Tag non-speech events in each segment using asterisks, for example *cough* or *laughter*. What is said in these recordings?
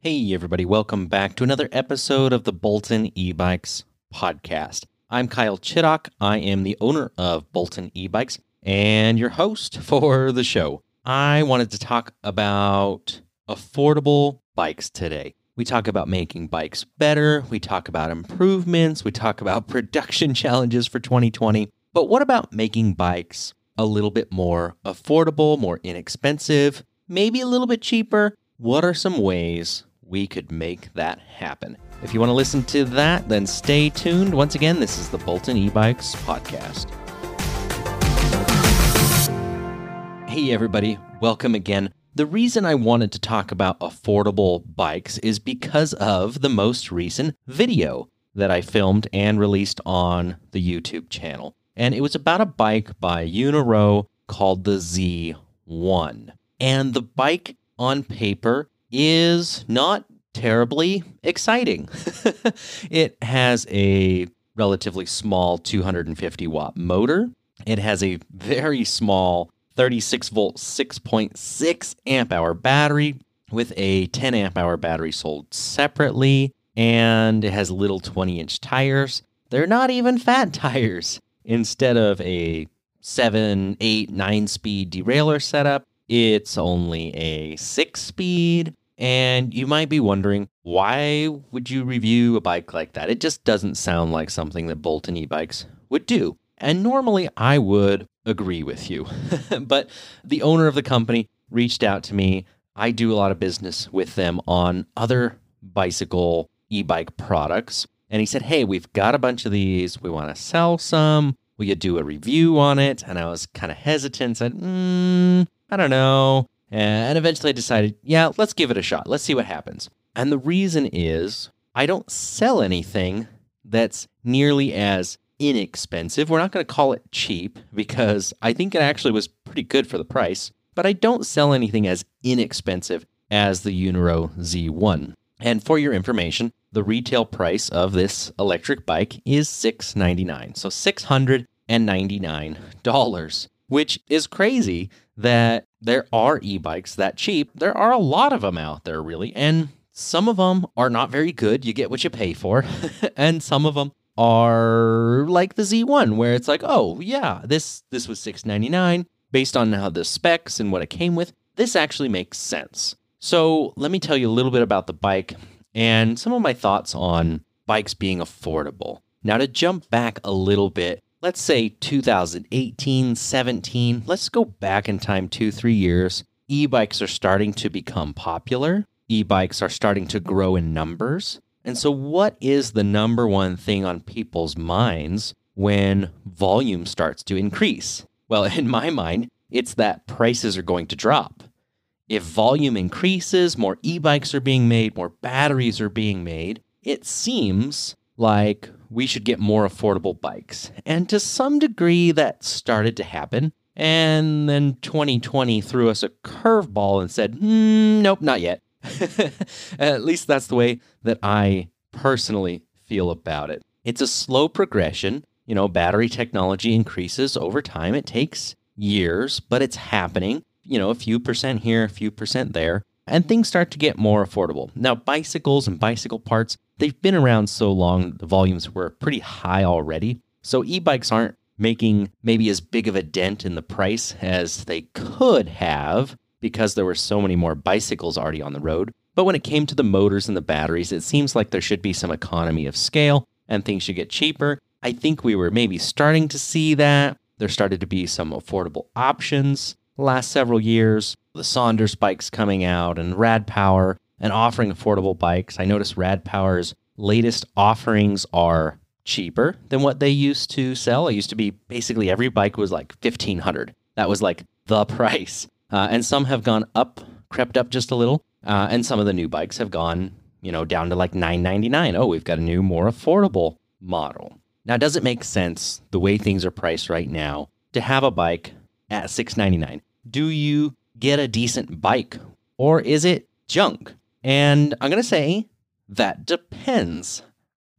Hey, everybody, welcome back to another episode of the Bolton e Bikes podcast. I'm Kyle Chiddock. I am the owner of Bolton e Bikes and your host for the show. I wanted to talk about affordable bikes today. We talk about making bikes better, we talk about improvements, we talk about *laughs* production challenges for 2020. But what about making bikes a little bit more affordable, more inexpensive, maybe a little bit cheaper? What are some ways we could make that happen? If you want to listen to that, then stay tuned. Once again, this is the Bolton e Bikes podcast. Hey, everybody, welcome again. The reason I wanted to talk about affordable bikes is because of the most recent video that I filmed and released on the YouTube channel. And it was about a bike by Uniro called the Z1. And the bike on paper is not terribly exciting. *laughs* it has a relatively small 250 watt motor. It has a very small 36 volt 6.6 amp hour battery with a 10 amp hour battery sold separately and it has little 20 inch tires they're not even fat *laughs* tires instead of a 7 8 9 speed derailleur setup it's only a 6 speed and you might be wondering why would you review a bike like that it just doesn't sound like something that bolton e-bikes would do and normally I would agree with you. *laughs* but the owner of the company reached out to me. I do a lot of business with them on other bicycle e bike products. And he said, Hey, we've got a bunch of these. We want to sell some. Will you do a review on it? And I was kind of hesitant, said, mm, I don't know. And eventually I decided, yeah, let's give it a shot. Let's see what happens. And the reason is I don't sell anything that's nearly as inexpensive. We're not going to call it cheap because I think it actually was pretty good for the price, but I don't sell anything as inexpensive as the Uniro Z1. And for your information, the retail price of this electric bike is 699. So $699, which is crazy that there are e-bikes that cheap. There are a lot of them out there really, and some of them are not very good. You get what you pay for. *laughs* and some of them are like the Z1 where it's like, "Oh, yeah, this this was 699 based on how the specs and what it came with. This actually makes sense." So, let me tell you a little bit about the bike and some of my thoughts on bikes being affordable. Now, to jump back a little bit, let's say 2018, 17, let's go back in time 2-3 years. E-bikes are starting to become popular. E-bikes are starting to grow in numbers. And so, what is the number one thing on people's minds when volume starts to increase? Well, *laughs* in my mind, it's that prices are going to drop. If volume increases, more e bikes are being made, more batteries are being made, it seems like we should get more affordable bikes. And to some degree, that started to happen. And then 2020 threw us a curveball and said, hmm, nope, not yet. *laughs* At least that's the way that I personally feel about it. It's a slow progression. You know, battery technology increases over time. It takes years, but it's happening. You know, a few percent here, a few percent there, and things start to get more affordable. Now, bicycles and bicycle parts, they've been around so long, the volumes were pretty high already. So e bikes aren't making maybe as big of a dent in the price as they could have because there were so many more bicycles already on the road. But when it came to the motors and the batteries, it seems like there should be some economy of scale and things should get cheaper. I think we were maybe starting to see that. There started to be some affordable options last several years. The Sondors bikes coming out and Rad Power and offering affordable bikes. I noticed Rad Power's latest offerings are cheaper than what they used to sell. It used to be basically every bike was like 1500. That was like the *laughs* price. Uh, and some have gone up, crept up just a little, uh, and some of the new bikes have gone, you know, down to like 999. Oh, we've got a new, more affordable model. Now, does it make sense the way things are priced right now to have a bike at 699? Do you get a decent bike or is it junk? And I'm going to say that depends.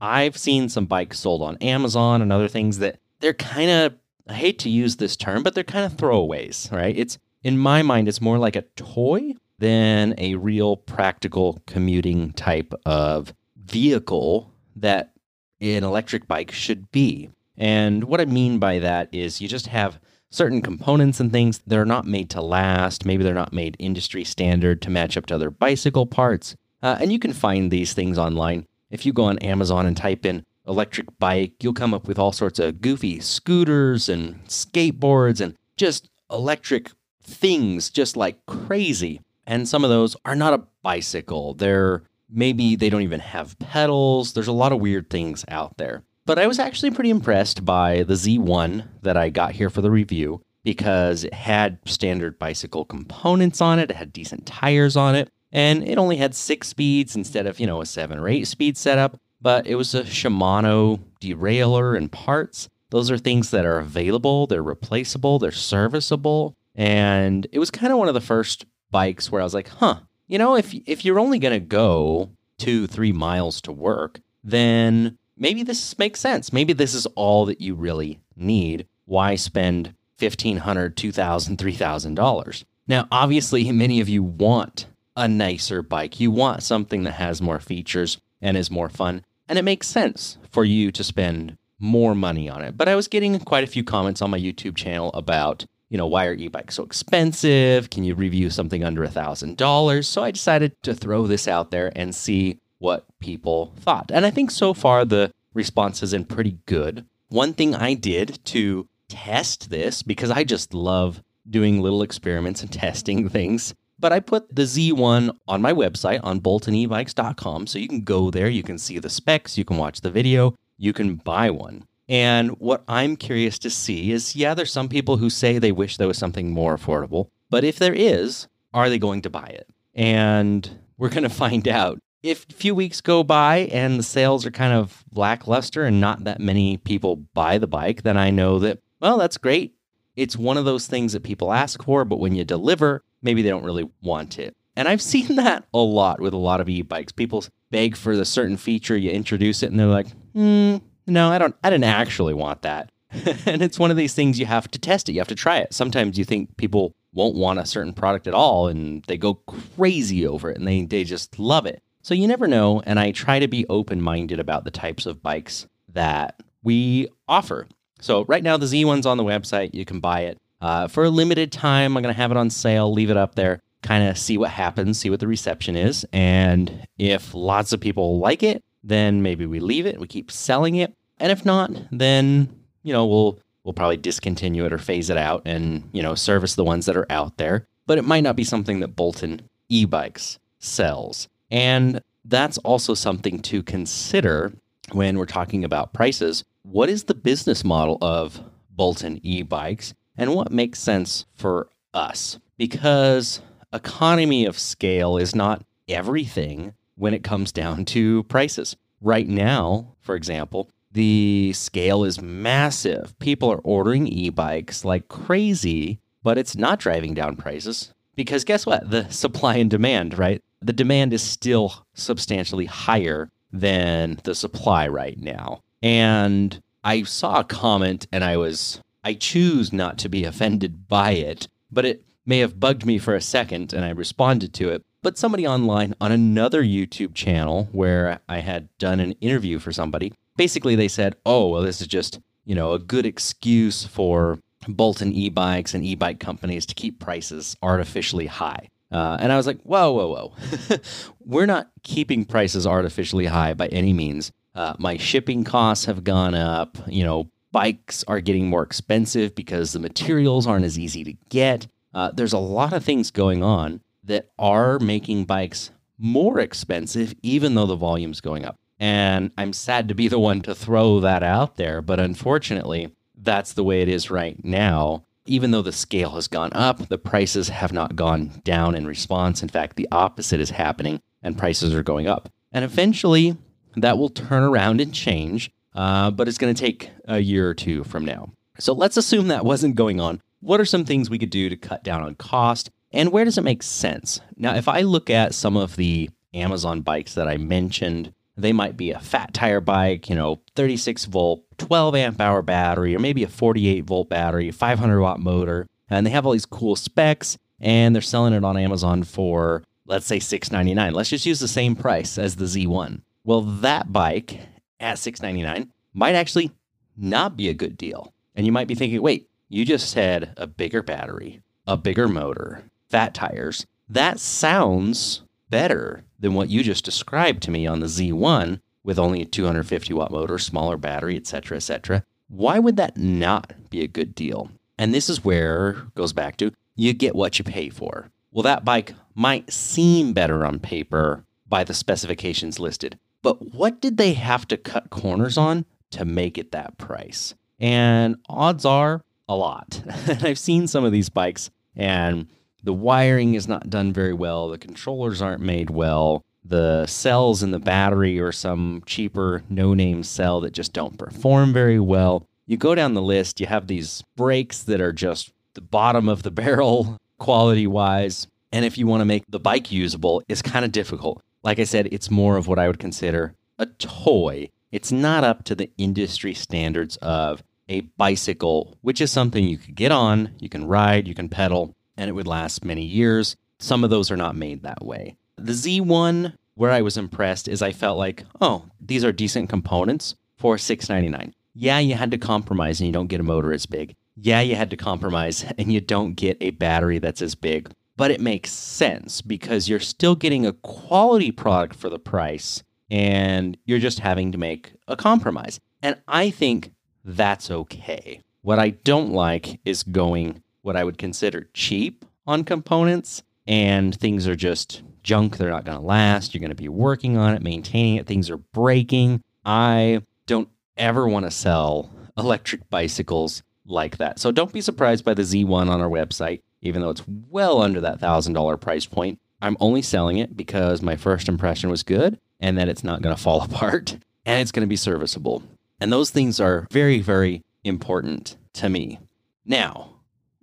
I've seen some bikes sold on Amazon and other things that they're kind of I hate to use this term, but they're kind of throwaways, right? It's in my mind, it's more like a toy than a real practical commuting type of vehicle that an electric bike should be. And what I mean by that is you just have certain components and things that are not made to last. Maybe they're not made industry standard to match up to other bicycle parts. Uh, and you can find these things online. If you go on Amazon and type in electric bike, you'll come up with all sorts of goofy scooters and skateboards and just electric things just like crazy. And some of those are not a bicycle. They're maybe they don't even have pedals. There's a lot of weird things out there. But I was actually pretty impressed by the Z1 that I got here for the review because it had standard bicycle components on it, it had decent tires on it, and it only had six speeds instead of, you know, a seven or eight speed setup. But it was a Shimano derailleur and parts. Those are things that are available, they're replaceable, they're serviceable. And it was kind of one of the first bikes where I was like, huh, you know, if if you're only gonna go two, three miles to work, then maybe this makes sense. Maybe this is all that you really need. Why spend $1,500, $2,000, $3,000? Now, obviously, many of you want a nicer bike. You want something that has more features and is more fun. And it makes sense for you to spend more money on it. But I was getting quite a few comments on my YouTube channel about, you know, why are e-bikes so expensive? Can you review something under a thousand dollars? So I decided to throw this out there and see what people thought. And I think so far the response has been pretty good. One thing I did to test this, because I just love doing little experiments and *laughs* testing things, but I put the Z1 on my website on boltonebikes.com. So you can go there, you can see the specs, you can watch the video, you can buy one. And what I'm curious to see is yeah, there's some people who say they wish there was something more affordable, but if there is, are they going to buy it? And we're going *laughs* to find out if a few weeks go by and the sales are kind of lackluster and not that many people buy the bike, then I know that, well, that's great. It's one of those things that people ask for, but when you deliver, maybe they don't really want it. And I've *laughs* seen that a lot with a lot of e bikes. People beg for the certain feature, you introduce it, and they're like, hmm, no, I don't, I didn't actually want that. *laughs* and it's one of these things you have to test it, you have to try it. Sometimes you think people won't want a certain product at all and they go crazy over it and they, they just love it. So you never know, and I try to be open minded about the types of bikes that we offer. So right now, the Z1's on the website. You can buy it. Uh, for a limited time, I'm going to have it on sale, leave it up there, kind of see what happens, see what the reception is. And if lots of people like it, then maybe we leave it, we keep selling it. And if not, then, you know, we'll we'll probably discontinue it or phase it out and, you know, service the ones that are out there. But it might not be something that Bolton e-bikes sells. And that's also something to consider when we're talking about prices. What is the business model of Bolton e bikes and what makes sense for us? Because economy of scale is not everything when it comes down to prices. Right now, for example, the scale is massive. People are ordering e bikes like crazy, but it's not driving down prices. Because guess what? The supply and demand, right? The demand is still substantially higher than the supply right now. And I saw a comment and I was, I choose not to be *laughs* offended by it, but it may have bugged me for a second and I responded to it. But somebody online on another YouTube channel where I had done an interview for somebody, basically they said, oh, well, this is just, you know, a good excuse for Bolton e bikes and e bike companies to keep prices artificially high. Uh, and I was like, whoa, whoa, whoa. *laughs* We're not keeping prices artificially high by any means. Uh, my shipping costs have gone up. You know, bikes are getting more expensive because the materials aren't as easy to get. Uh, there's a lot of things going on that are making bikes more expensive, even though the volume's going up. And I'm sad to be the one to throw that out there, but unfortunately, that's the way it is right now. Even though the scale has gone up, the prices have not gone down in response. In fact, the opposite is happening, and prices are going up. And eventually, that will turn around and change, uh, but it's going to take a year or two from now. So let's assume that wasn't going on. What are some things we could do to cut down on cost? And where does it make sense? Now, if I look at some of the Amazon bikes that I mentioned, they might be a fat tire bike, you know, 36 volt, 12 amp hour battery, or maybe a 48 volt battery, 500 watt motor. And they have all these cool specs. and they're selling it on Amazon for let's say 699. Let's just use the same price as the Z1. Well, that bike at 699 might actually not be a good deal. And you might be thinking, "Wait, you just said a bigger battery, a bigger motor, fat tires. That sounds better than what you just described to me on the Z1 with only a 250 watt motor, smaller battery, etc., etc. Why would that not be a good deal? And this is where it goes back to you get what you pay for. Well, that bike might seem better on paper by the specifications listed, but what did they have to cut corners on to make it that price? And odds are a lot. and *laughs* I've seen some of these bikes, and the wiring is not done very well, the controllers aren't made well, the cells in the battery are some cheaper no name cell that just don't perform very well. You go down the list, you have these brakes that are just the bottom of the *laughs* barrel quality wise. And if you want to make the bike usable, it's kind of difficult. Like I said, it's more of what I would consider a toy. It's not up to the industry standards of a bicycle, which is something you could get on, you can ride, you can pedal, and it would last many years. Some of those are not made that way. The Z1, where I was impressed, is I felt like, oh, these are decent components for 699. Yeah, you had to compromise and you don't get a motor as big. Yeah, you had to compromise *laughs* and you don't get a battery that's as big. But it makes sense because you're still getting a quality product for the price and you're just having to make a compromise. And I think that's okay. What I don't like is going what I would consider cheap on components and things are just junk. They're not going to last. You're going to be working on it, maintaining it. Things are breaking. I don't ever want to sell electric bicycles like that. So don't be surprised by the Z1 on our website, even though it's well under that $1,000 price point. I'm only selling it because my first impression was good and that it's not going *laughs* to fall apart and it's going to be serviceable. And those things are very, very important to me. Now,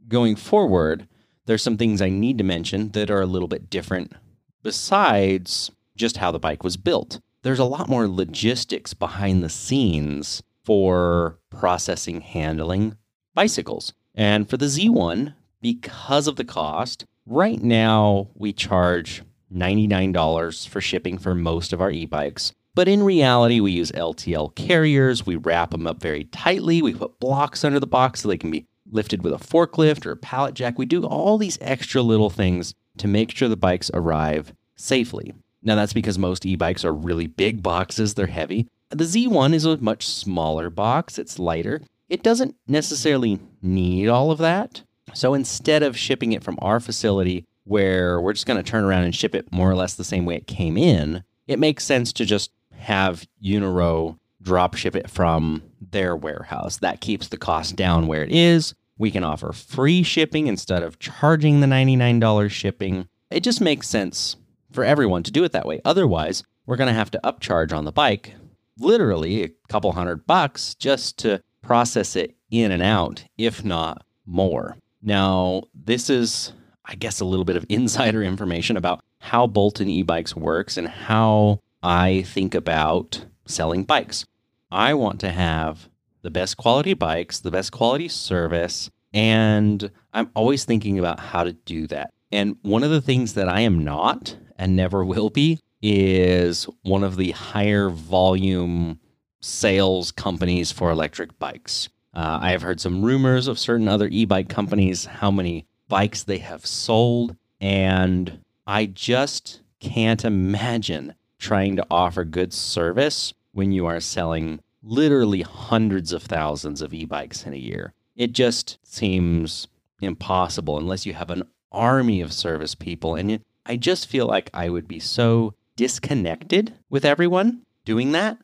going forward, there's some things I need to mention that are a little bit different besides just how the bike was built. There's a lot more logistics behind the scenes for processing, handling bicycles. And for the Z1, because of the cost, right now we charge $99 for shipping for most of our e bikes. But in reality, we use LTL carriers. We wrap them up very tightly. We put blocks under the box so they can be lifted with a forklift or a pallet jack. We do all these extra little things to make sure the bikes arrive safely. Now, that's because most e bikes are really big boxes, they're heavy. The Z1 is a much smaller box, it's lighter. It doesn't necessarily need all of that. So instead of shipping it from our facility, where we're just going to turn around and ship it more or less the same way it came in, it makes sense to just have Uniro drop ship it from their warehouse. That keeps the cost down where it is. We can offer free shipping instead of charging the $99 shipping. It just makes sense for everyone to do it that way. Otherwise, we're going to have to upcharge on the bike literally a couple hundred bucks just to process it in and out, if not more. Now, this is, I guess, a little bit of *laughs* insider information about how Bolton e bikes works and how I think about selling bikes. I want to have the best quality bikes, the best quality service, and I'm always thinking about how to do that. And one of the things that I am not and never will be is one of the higher volume sales companies for electric bikes. Uh, I have heard some rumors of certain other e bike companies, how many bikes they have sold, and I just can't imagine trying to offer good service when you are selling literally hundreds of thousands of e bikes in a year. It just seems impossible unless you have an army of service people. And I just feel like I would be so disconnected with everyone doing that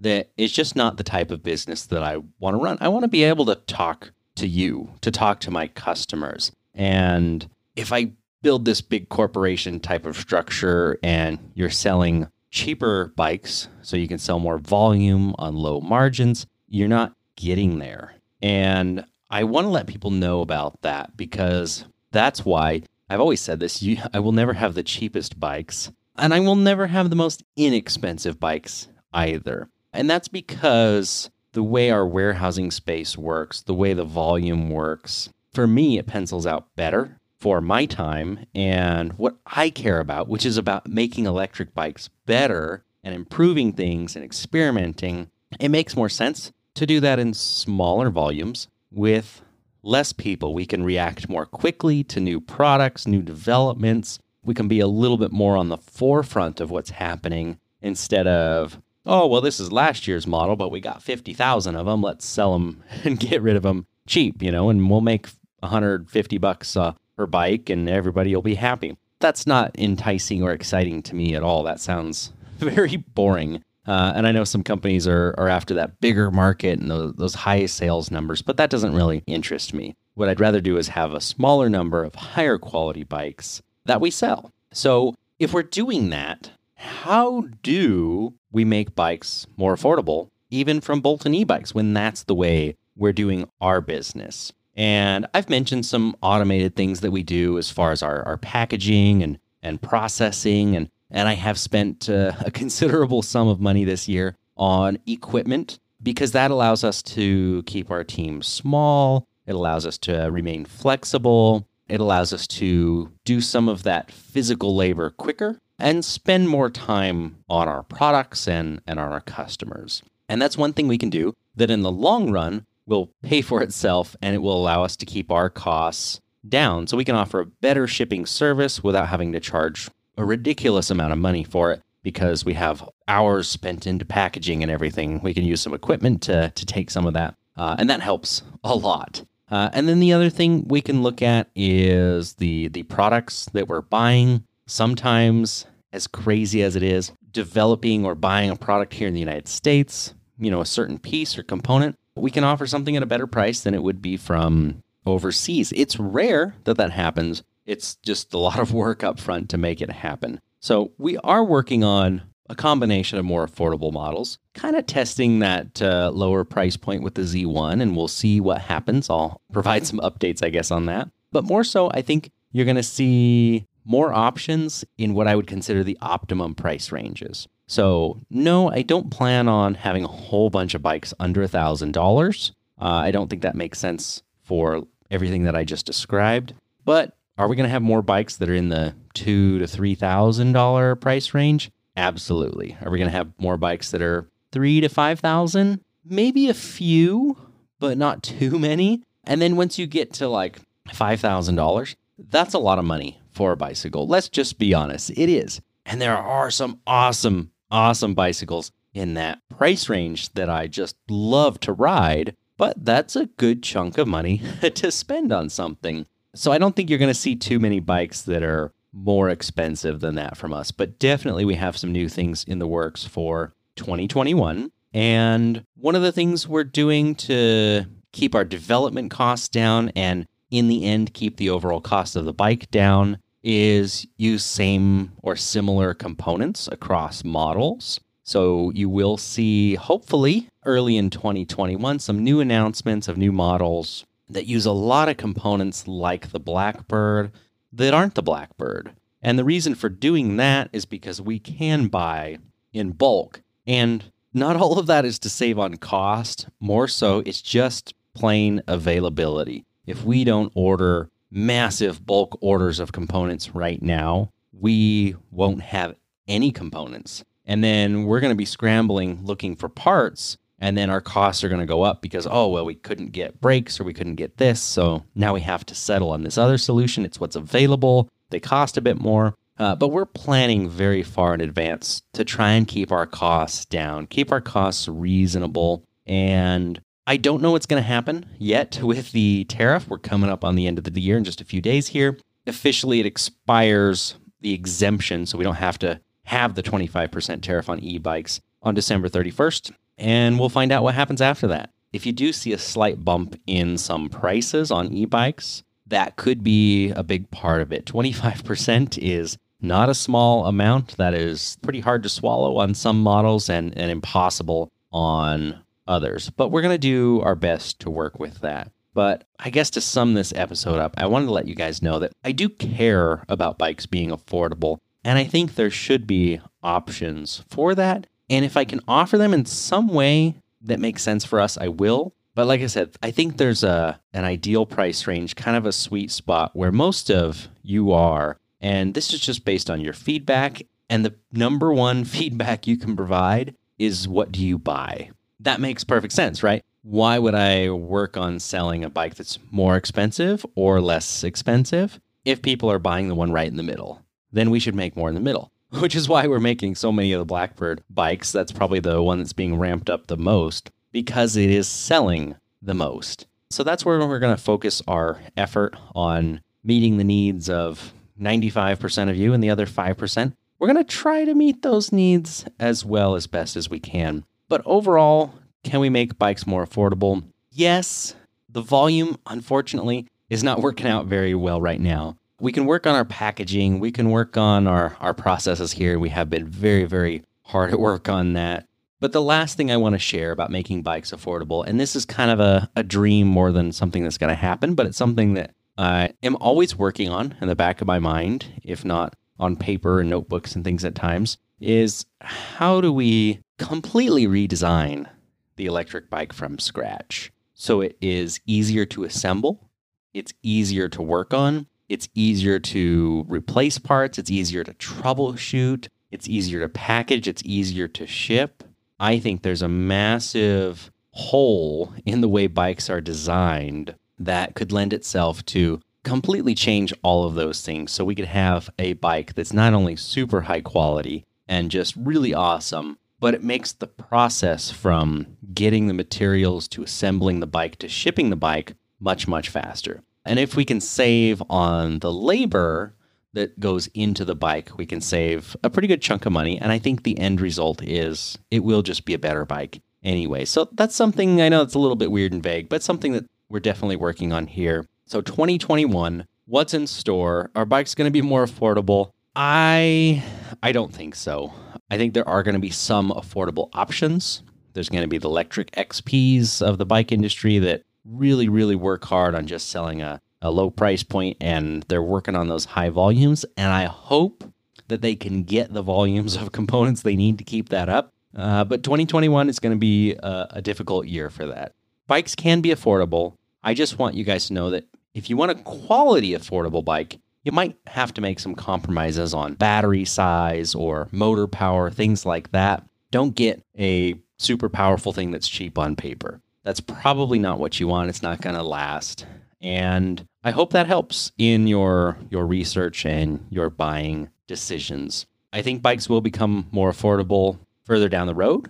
that it's just not the type of business that I want to run. I want to be able to talk to you, to talk to my customers. And if I build this big corporation type of structure and you're selling cheaper bikes so you can sell more volume on low margins, you're not getting there. And I want to let people know about that because that's why I've always said this you, I will never have the cheapest bikes, and I will never have the most inexpensive bikes either. And that's because the way our warehousing space works, the way the volume works, for me, it pencils out better for my time and what I care about, which is about making electric bikes better and improving things and experimenting, it makes more sense to do that in smaller volumes with less people. We can react more quickly to new products, new developments. We can be a little bit more on the forefront of what's happening instead of, oh, well, this is last year's model, but we got 50,000 of them. Let's sell them *laughs* and get rid of them cheap, you know, and we'll make 150 bucks uh, per bike and everybody will be happy. That's not enticing or exciting to me at all. That sounds *laughs* very boring. Uh, and I know some companies are, are after that bigger market and those, those high sales numbers, but that doesn't really interest me. What I'd rather do is have a smaller number of higher quality bikes that we sell. So if we're doing that, how do we make bikes more affordable, even from Bolton e bikes, when that's the way we're doing our business? And I've mentioned some automated things that we do as far as our, our packaging and, and processing. And, and I have spent uh, *laughs* a considerable sum of money this year on equipment because that allows us to keep our team small. It allows us to remain flexible. It allows us to do some of that physical labor quicker and spend more time on our products and, and on our customers. And that's one thing we can do that in the long run will pay for itself and it will allow us to keep our costs down. So we can offer a better shipping service without having to charge a ridiculous amount of money for it because we have hours spent into packaging and everything. We can use some equipment to, to take some of that. Uh, and that helps a lot. Uh, and then the other thing we can look at is the the products that we're buying. Sometimes, as crazy as it is, developing or buying a product here in the United States, you know, a certain piece or component, we can offer something at a better price than it would be from overseas. It's rare that that happens. It's just a lot of work up front to make it happen. So we are working on a combination of more affordable models, kind of testing that uh, lower price point with the Z1, and we'll see what happens. I'll provide some updates, I guess, on that. But more so, I think you're going to see more options in what I would consider the optimum price ranges. So, no, I don't plan on having a whole bunch of bikes under a $1,000. Uh, I don't think that makes sense for everything that I just described. But are we going to have more bikes that are in the two to three thousand dollar price range? Absolutely. Are we going to have more bikes that are three to five thousand? Maybe a few, but not too many. And then once you get to like five thousand dollars, that's a lot of money for a bicycle. Let's just be honest, it is. And there are some awesome awesome bicycles in that price range that I just love to ride, but that's a good chunk of money *laughs* to spend on something. So I don't think you're going to see too many bikes that are more expensive than that from us, but definitely we have some new things in the works for 2021. And one of the things we're doing to keep our development costs down and in the end keep the overall cost of the bike down is use same or similar components across models. So you will see, hopefully, early in 2021, some new announcements of new models that use a lot of components like the Blackbird that aren't the Blackbird. And the reason for doing that is because we can buy in bulk. And not all of that is to save on cost, more so, it's just plain availability. If we don't order massive bulk orders of components right now, we won't have any components. And then we're going to be scrambling looking for parts. And then our costs are going to go up because, oh, well, we couldn't get brakes or we couldn't get this. So now we have to settle on this other solution. It's what's available. They cost a bit more. Uh, but we're planning very far in advance to try and keep our costs down, keep our costs reasonable, and I don't know what's going to happen yet with the tariff. We're coming up on the end of the year in just a few days here. Officially, it expires the exemption, so we don't have to have the 25% tariff on e bikes on December 31st. And we'll find out what happens after that. If you do see a slight bump in some prices on e bikes, that could be a big part of it. 25% is not a small amount. That is pretty hard to swallow on some models and, and impossible on others. But we're going to do our best to work with that. But I guess to sum this episode up, I wanted to let you guys know that I do care about bikes being affordable. And I think there should be options for that. And if I can offer them in some way that makes sense for us, I will. But like I said, I think there's a an ideal price range, kind of a sweet spot where most of you are. And this is just based on your feedback. And the number one *laughs* feedback you can provide is what do you buy? That makes perfect sense, right? Why would I work on selling a bike that's more expensive or less expensive if people are buying the one right in the middle? Then we should make more in the middle, *laughs* which is why we're making so many of the Blackbird bikes. That's probably the one that's being ramped up the most because it is selling the most. So that's where we're going to focus our effort on meeting the needs of 95% of you and the other 5%. We're going to try to meet those needs as well as best as we can. But overall, can we make bikes more affordable? Yes. The volume, unfortunately, is not working out very well right now. We can work on our packaging, we can work on our, our processes here. We have been very, very hard at work on that. But the last thing I want to share about making bikes affordable, and this is kind of a, a dream more than something that's going to happen, but it's something that I am always working on in the back of my mind, if not on paper and notebooks and things at times, is how do we completely redesign the electric bike from scratch so it is easier to assemble, it's easier to work on, it's easier to replace parts, it's easier to troubleshoot, it's easier to package, it's easier to ship I think there's a massive hole in the way bikes are designed that could lend itself to completely change all of those things. So we could have a bike that's not only super high quality and just really awesome, but it makes the process from getting the materials to assembling the bike to shipping the bike much, much faster. And if we can save on the labor that goes into the bike, we can save a pretty good chunk of money. And I think the end result is it will just be a better bike anyway. So that's something I know it's a little bit weird and vague, but something that we're definitely working on here. So 2021, what's in store? Are bikes going to be more affordable? I I don't think so. I think there are going to be some affordable options. There's going to be the Lectric XPs of the bike industry that really really work hard on just selling a a low price point and they're working on those high volumes. And I hope that they can get the volumes of components they need to keep that up. Uh, but 2021 is going to be a, a difficult year for that. Bikes can be affordable. I just want you guys to know that if you want a quality affordable bike, you might have to make some compromises on battery size or motor power, things like that. Don't get a super powerful thing that's cheap on paper. That's probably not what you want. It's not going to last. And I hope that helps in your your research and your buying decisions. I think bikes will become more affordable further down the road.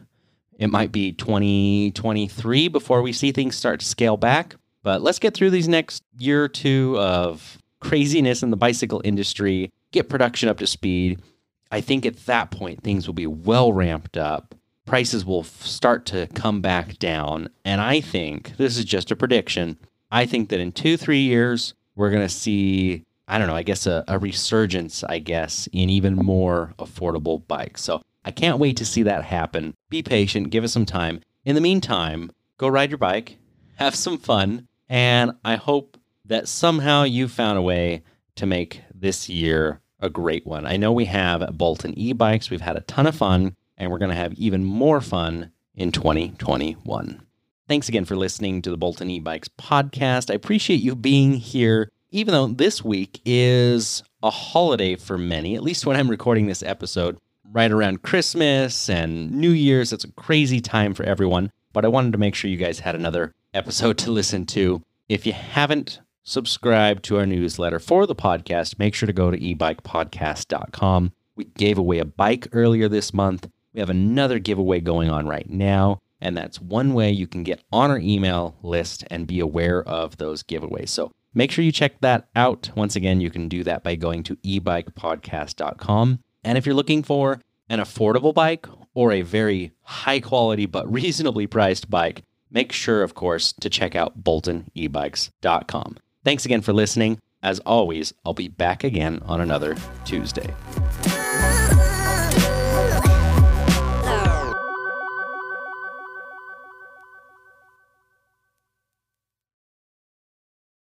It might be 2023 before we see things start to scale back. But let's get through these next year or two of craziness in the bicycle industry, get production up to speed. I think at that point, things will be well ramped up. Prices will start to come back down. And I think this is just a prediction I think that in two, three years, we're going to see, I don't know, I guess a, a resurgence, I guess, in even more affordable bikes. So I can't wait to see that happen. Be patient, give us some time. In the meantime, go ride your bike, have some fun, and I hope that somehow you found a way to make this year a great one. I know we have at Bolton e bikes, we've had a ton of fun, and we're going to have even more fun in 2021. Thanks again for listening to the Bolton e-bikes podcast. I appreciate you being here, even though this week is a holiday for many, at least when I'm recording this episode, right around Christmas and New Year's. It's a crazy time for everyone, but I wanted to make sure you guys had another episode to listen to. If you haven't subscribed to our newsletter for the podcast, make sure to go to ebikepodcast.com. We gave away a bike earlier this month. We have another giveaway going on right now. And that's one way you can get on our email list and be aware of those giveaways. So make sure you check that out. Once again, you can do that by going to ebikepodcast.com. And if you're looking for an affordable bike or a very high quality but *laughs* reasonably priced bike, make sure, of course, to check out boltonebikes.com. Thanks again for listening. As always, I'll be back again on another Tuesday.